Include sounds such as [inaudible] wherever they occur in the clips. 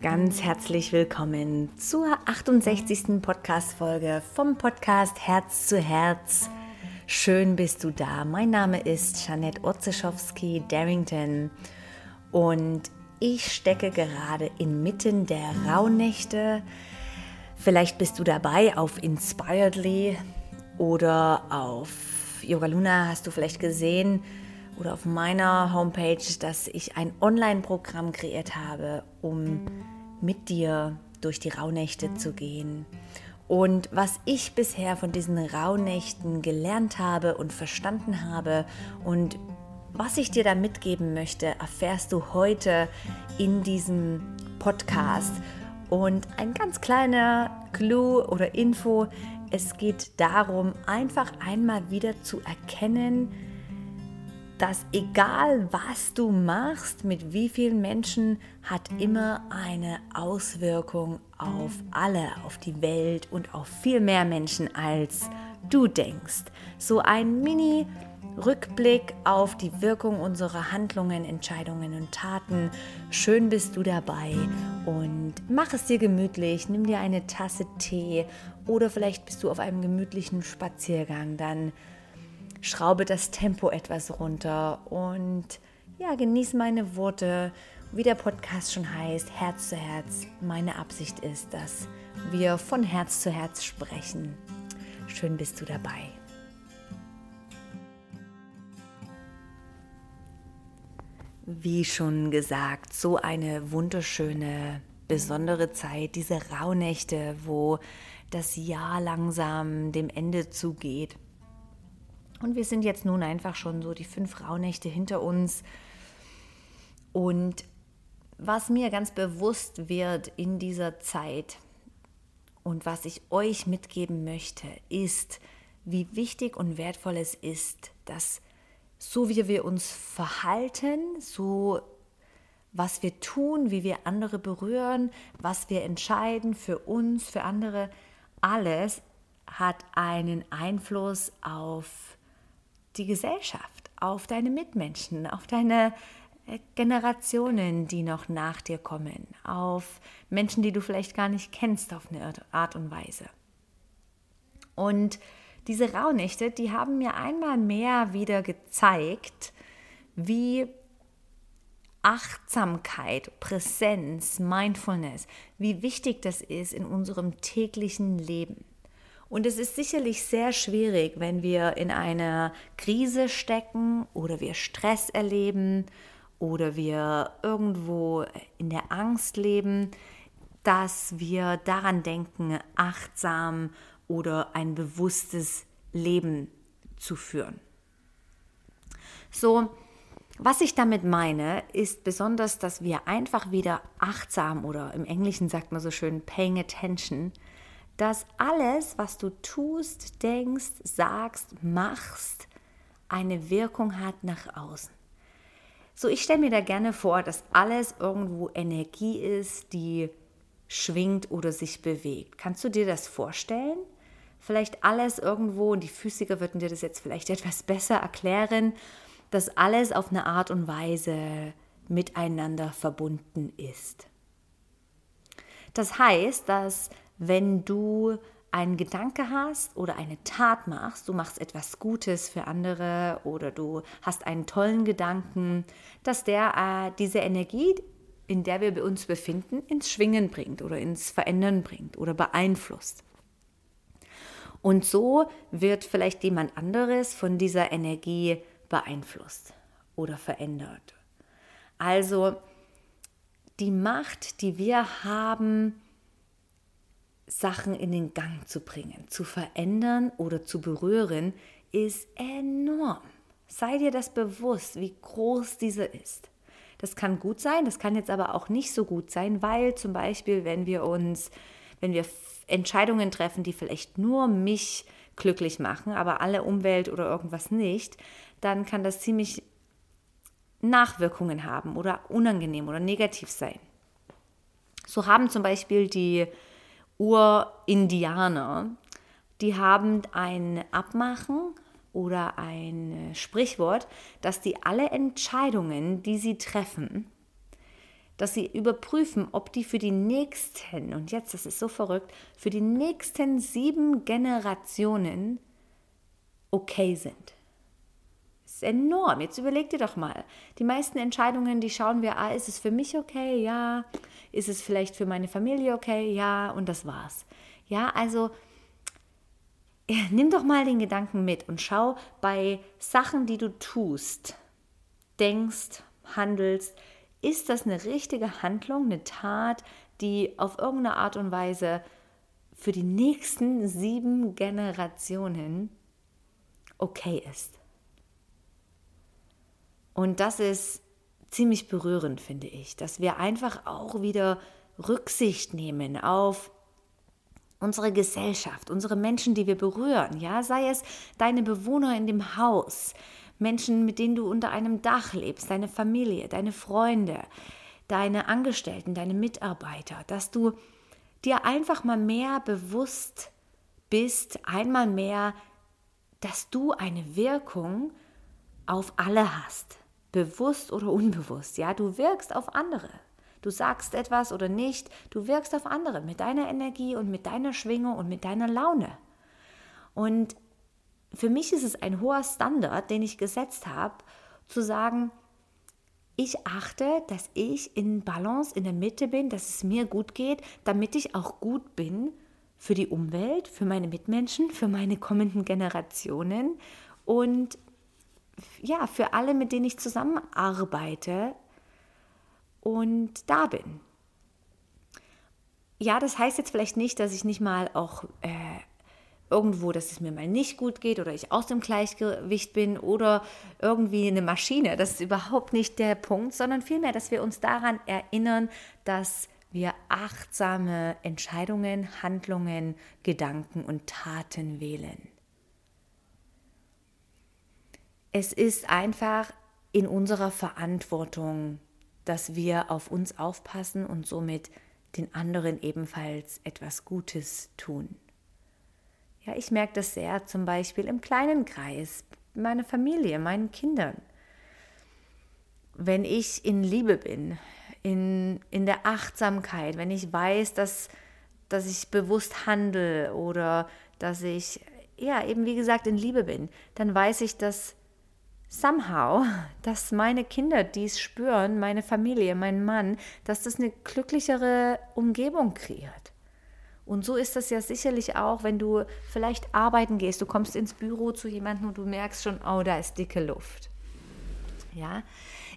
Ganz herzlich willkommen zur 68. Podcast-Folge vom Podcast Herz zu Herz. Schön bist du da. Mein Name ist Janette Otzeschowski Darrington und ich stecke gerade inmitten der Rauhnächte. Vielleicht bist du dabei auf Inspiredly oder auf Yoga Luna hast du vielleicht gesehen oder auf meiner Homepage, dass ich ein Online-Programm kreiert habe, um mit dir durch die Rauhnächte zu gehen. Und was ich bisher von diesen Rauhnächten gelernt habe und verstanden habe und was ich dir da mitgeben möchte, erfährst du heute in diesem Podcast. Und ein ganz kleiner Clou oder Info, es geht darum, einfach einmal wieder zu erkennen, dass egal was du machst, mit wie vielen Menschen, hat immer eine Auswirkung auf alle, auf die Welt und auf viel mehr Menschen, als du denkst. So ein Mini- Rückblick auf die Wirkung unserer Handlungen, Entscheidungen und Taten. Schön bist du dabei und mach es dir gemütlich. Nimm dir eine Tasse Tee oder vielleicht bist du auf einem gemütlichen Spaziergang. Dann schraube das Tempo etwas runter und ja, genieß meine Worte. Wie der Podcast schon heißt, Herz zu Herz. Meine Absicht ist, dass wir von Herz zu Herz sprechen. Schön bist du dabei. Wie schon gesagt, so eine wunderschöne, besondere Zeit, diese Rauhnächte, wo das Jahr langsam dem Ende zugeht. Und wir sind jetzt nun einfach schon so die fünf Rauhnächte hinter uns. Und was mir ganz bewusst wird in dieser Zeit und was ich euch mitgeben möchte, ist, wie wichtig und wertvoll es ist, dass so wie wir uns verhalten, so was wir tun, wie wir andere berühren, was wir entscheiden für uns, für andere, alles hat einen Einfluss auf die Gesellschaft, auf deine Mitmenschen, auf deine äh, Generationen, die noch nach dir kommen, auf Menschen, die du vielleicht gar nicht kennst auf eine Art und Weise. Und diese Rauhnächte, die haben mir einmal mehr wieder gezeigt, wie Achtsamkeit, Präsenz, Mindfulness, wie wichtig das ist in unserem täglichen Leben. Und es ist sicherlich sehr schwierig, wenn wir in einer Krise stecken oder wir Stress erleben oder wir irgendwo in der Angst leben, dass wir daran denken, achtsam oder ein bewusstes Leben zu führen. So, was ich damit meine, ist besonders, dass wir einfach wieder achtsam oder im Englischen sagt man so schön paying attention dass alles, was du tust, denkst, sagst, machst, eine Wirkung hat nach außen. So, ich stelle mir da gerne vor, dass alles irgendwo Energie ist, die schwingt oder sich bewegt. Kannst du dir das vorstellen? Vielleicht alles irgendwo, und die Physiker würden dir das jetzt vielleicht [laughs] etwas besser erklären, dass alles auf eine Art und Weise miteinander verbunden ist. Das heißt, dass wenn du einen Gedanke hast oder eine Tat machst, du machst etwas Gutes für andere oder du hast einen tollen Gedanken, dass der äh, diese Energie, in der wir uns befinden, ins Schwingen bringt oder ins Verändern bringt oder beeinflusst. Und so wird vielleicht jemand anderes von dieser Energie beeinflusst oder verändert. Also die Macht, die wir haben, Sachen in den Gang zu bringen, zu verändern oder zu berühren, ist enorm. Sei dir das bewusst, wie groß diese ist. Das kann gut sein, das kann jetzt aber auch nicht so gut sein, weil zum Beispiel, wenn wir uns, wenn wir Entscheidungen treffen, die vielleicht nur mich glücklich machen, aber alle Umwelt oder irgendwas nicht, dann kann das ziemlich Nachwirkungen haben oder unangenehm oder negativ sein. So haben zum Beispiel die Urindianer, die haben ein Abmachen oder ein Sprichwort, dass die alle Entscheidungen, die sie treffen, dass sie überprüfen, ob die für die nächsten, und jetzt, das ist so verrückt, für die nächsten sieben Generationen okay sind. Ist enorm. Jetzt überleg dir doch mal. Die meisten Entscheidungen, die schauen wir, ah, ist es für mich okay? Ja. Ist es vielleicht für meine Familie okay? Ja. Und das war's. Ja, also [laughs] nimm doch mal den Gedanken mit und schau bei Sachen, die du tust, denkst, handelst, ist das eine richtige Handlung, eine Tat, die auf irgendeine Art und Weise für die nächsten sieben Generationen okay ist. Und das ist ziemlich berührend, finde ich, dass wir einfach auch wieder Rücksicht nehmen auf unsere Gesellschaft, unsere Menschen, die wir berühren, ja, sei es deine Bewohner in dem Haus, Menschen, mit denen du unter einem Dach lebst, deine Familie, deine Freunde, deine Angestellten, deine Mitarbeiter, dass du dir einfach mal mehr bewusst bist, einmal mehr, dass du eine Wirkung auf alle hast, bewusst oder unbewusst, ja, du wirkst auf andere. Du sagst etwas oder nicht, du wirkst auf andere mit deiner Energie und mit deiner Schwingung und mit deiner Laune. Und für mich ist es ein hoher Standard, den ich gesetzt habe, zu sagen, ich achte, dass ich in Balance in der Mitte bin, dass es mir gut geht, damit ich auch gut bin für die Umwelt, für meine Mitmenschen, für meine kommenden Generationen und ja, für alle, mit denen ich zusammenarbeite, und da bin. Ja, das heißt jetzt vielleicht nicht, dass ich nicht mal auch äh, irgendwo, dass es mir mal nicht gut geht oder ich aus dem Gleichgewicht bin oder irgendwie eine Maschine. Das ist überhaupt nicht der Punkt, sondern vielmehr, dass wir uns daran erinnern, dass wir achtsame Entscheidungen, Handlungen, Gedanken und Taten wählen. Es ist einfach in unserer Verantwortung, dass wir auf uns aufpassen und somit den anderen ebenfalls etwas Gutes tun. Ja, ich merke das sehr zum Beispiel im kleinen Kreis, meiner Familie, meinen Kindern. Wenn ich in Liebe bin, in, in der Achtsamkeit, wenn ich weiß, dass, dass ich bewusst handle oder dass ich, ja, eben wie gesagt, in Liebe bin, dann weiß ich, dass somehow, [laughs] dass meine Kinder dies spüren, meine Familie, mein Mann, dass das eine glücklichere Umgebung kreiert. Und so ist das ja sicherlich auch, wenn du vielleicht arbeiten gehst, du kommst ins Büro zu jemandem und du merkst schon, oh, da ist dicke Luft. Ja,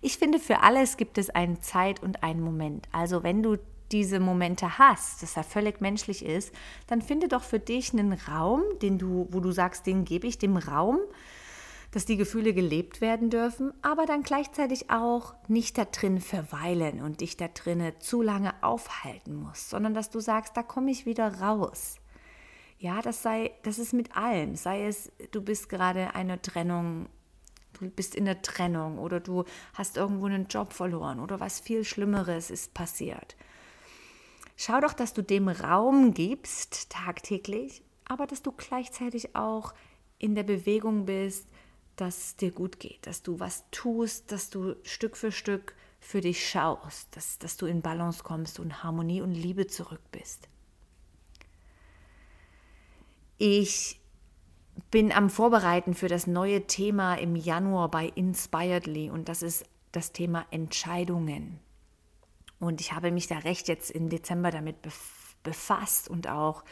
ich finde, für alles gibt es einen Zeit und einen Moment. Also wenn du diese Momente hast, das ja völlig menschlich ist, dann finde doch für dich einen Raum, den du, wo du sagst, den gebe ich dem Raum, dass die Gefühle gelebt werden dürfen, aber dann gleichzeitig auch nicht da drin verweilen und dich da drinne zu lange aufhalten musst, sondern dass du sagst, da komme ich wieder raus. Ja, das sei, das ist mit allem. Sei es, du bist gerade eine Trennung, du bist in der Trennung oder du hast irgendwo einen Job verloren oder was viel Schlimmeres ist passiert. Schau doch, dass du dem Raum gibst tagtäglich, aber dass du gleichzeitig auch in der Bewegung bist, dass es dir gut geht, dass du was tust, dass du Stück für Stück für dich schaust, dass, dass du in Balance kommst und Harmonie und Liebe zurück bist. Ich bin am Vorbereiten für das neue Thema im Januar bei Inspiredly und das ist das Thema Entscheidungen. Und ich habe mich da recht jetzt im Dezember damit befasst und auch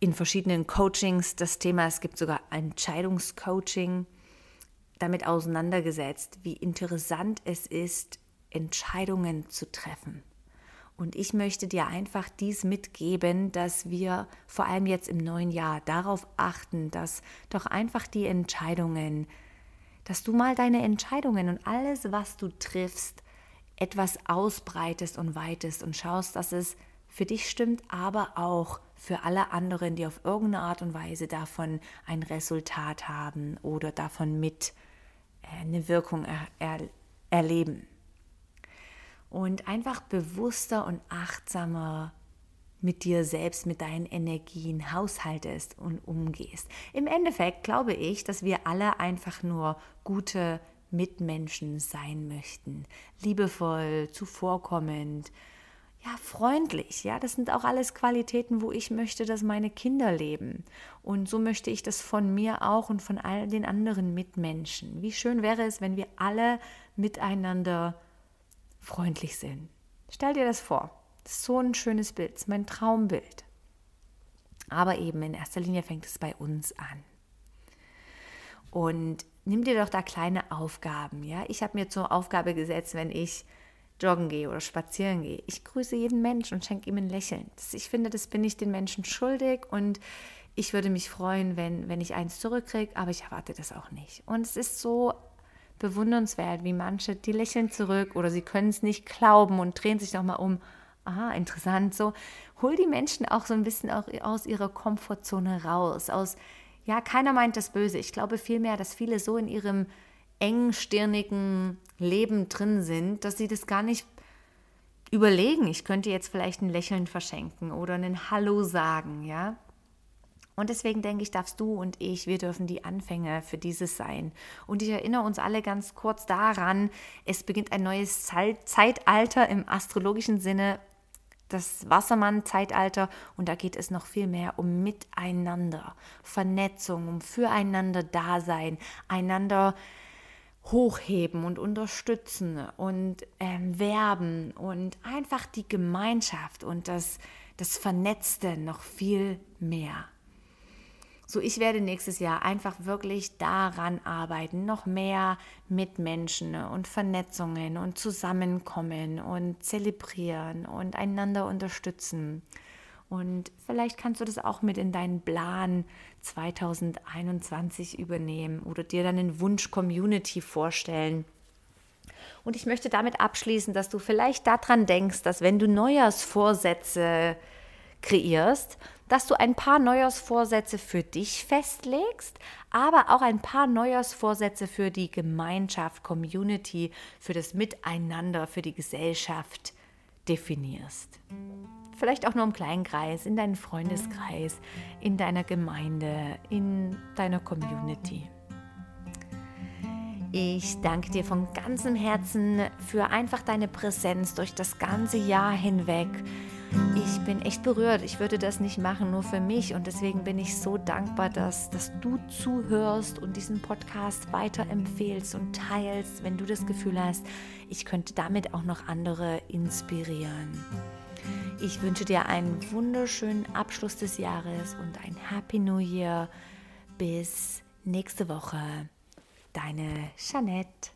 in verschiedenen Coachings das Thema, es gibt sogar Entscheidungscoaching damit auseinandergesetzt, wie interessant es ist, Entscheidungen zu treffen. Und ich möchte dir einfach dies mitgeben, dass wir vor allem jetzt im neuen Jahr darauf achten, dass doch einfach die Entscheidungen, dass du mal deine Entscheidungen und alles, was du triffst, etwas ausbreitest und weitest und schaust, dass es für dich stimmt, aber auch für alle anderen, die auf irgendeine Art und Weise davon ein Resultat haben oder davon mit eine Wirkung er, er, erleben. Und einfach bewusster und achtsamer mit dir selbst, mit deinen Energien haushaltest und umgehst. Im Endeffekt glaube ich, dass wir alle einfach nur gute Mitmenschen sein möchten. Liebevoll, zuvorkommend, ja, freundlich. Ja, das sind auch alles Qualitäten, wo ich möchte, dass meine Kinder leben. Und so möchte ich das von mir auch und von all den anderen Mitmenschen. Wie schön wäre es, wenn wir alle miteinander freundlich sind. Stell dir das vor. Das ist so ein schönes Bild, das ist mein Traumbild. Aber eben in erster Linie fängt es bei uns an. Und nimm dir doch da kleine Aufgaben. Ja, ich habe mir zur Aufgabe gesetzt, wenn ich joggen gehe oder spazieren gehe. Ich grüße jeden Menschen und schenke ihm ein Lächeln. Das, ich finde, das bin ich den Menschen schuldig und ich würde mich freuen, wenn, wenn ich eins zurückkriege, aber ich erwarte das auch nicht. Und es ist so bewundernswert, wie manche, die lächeln zurück oder sie können es nicht glauben und drehen sich nochmal um. Ah, interessant. So, hol die Menschen auch so ein bisschen auch aus ihrer Komfortzone raus. Aus, ja, keiner meint das Böse. Ich glaube vielmehr, dass viele so in ihrem engstirnigen Leben drin sind, dass sie das gar nicht überlegen. Ich könnte jetzt vielleicht ein Lächeln verschenken oder ein Hallo sagen, ja. Und deswegen denke ich, darfst du und ich, wir dürfen die Anfänge für dieses sein. Und ich erinnere uns alle ganz kurz daran, es beginnt ein neues Zeitalter im astrologischen Sinne, das Wassermann-Zeitalter. Und da geht es noch viel mehr um Miteinander, Vernetzung, um Füreinander-Dasein, einander hochheben und unterstützen und ähm, werben und einfach die Gemeinschaft und das, das Vernetzte noch viel mehr. So, ich werde nächstes Jahr einfach wirklich daran arbeiten, noch mehr mit Menschen und Vernetzungen und Zusammenkommen und zelebrieren und einander unterstützen. Und vielleicht kannst du das auch mit in deinen Plan 2021 übernehmen oder dir deinen Wunsch Community vorstellen. Und ich möchte damit abschließen, dass du vielleicht daran denkst, dass wenn du Neujahrsvorsätze kreierst, dass du ein paar Neujahrsvorsätze für dich festlegst, aber auch ein paar Neujahrsvorsätze für die Gemeinschaft, Community, für das Miteinander, für die Gesellschaft definierst. Vielleicht auch nur im kleinen Kreis, in deinem Freundeskreis, in deiner Gemeinde, in deiner Community. Ich danke dir von ganzem Herzen für einfach deine Präsenz durch das ganze Jahr hinweg. Ich bin echt berührt. Ich würde das nicht machen, nur für mich. Und deswegen bin ich so dankbar, dass, dass du zuhörst und diesen Podcast weiterempfehlst und teilst, wenn du das Gefühl hast, ich könnte damit auch noch andere inspirieren. Ich wünsche dir einen wunderschönen Abschluss des Jahres und ein Happy New Year. Bis nächste Woche. Deine Jeanette.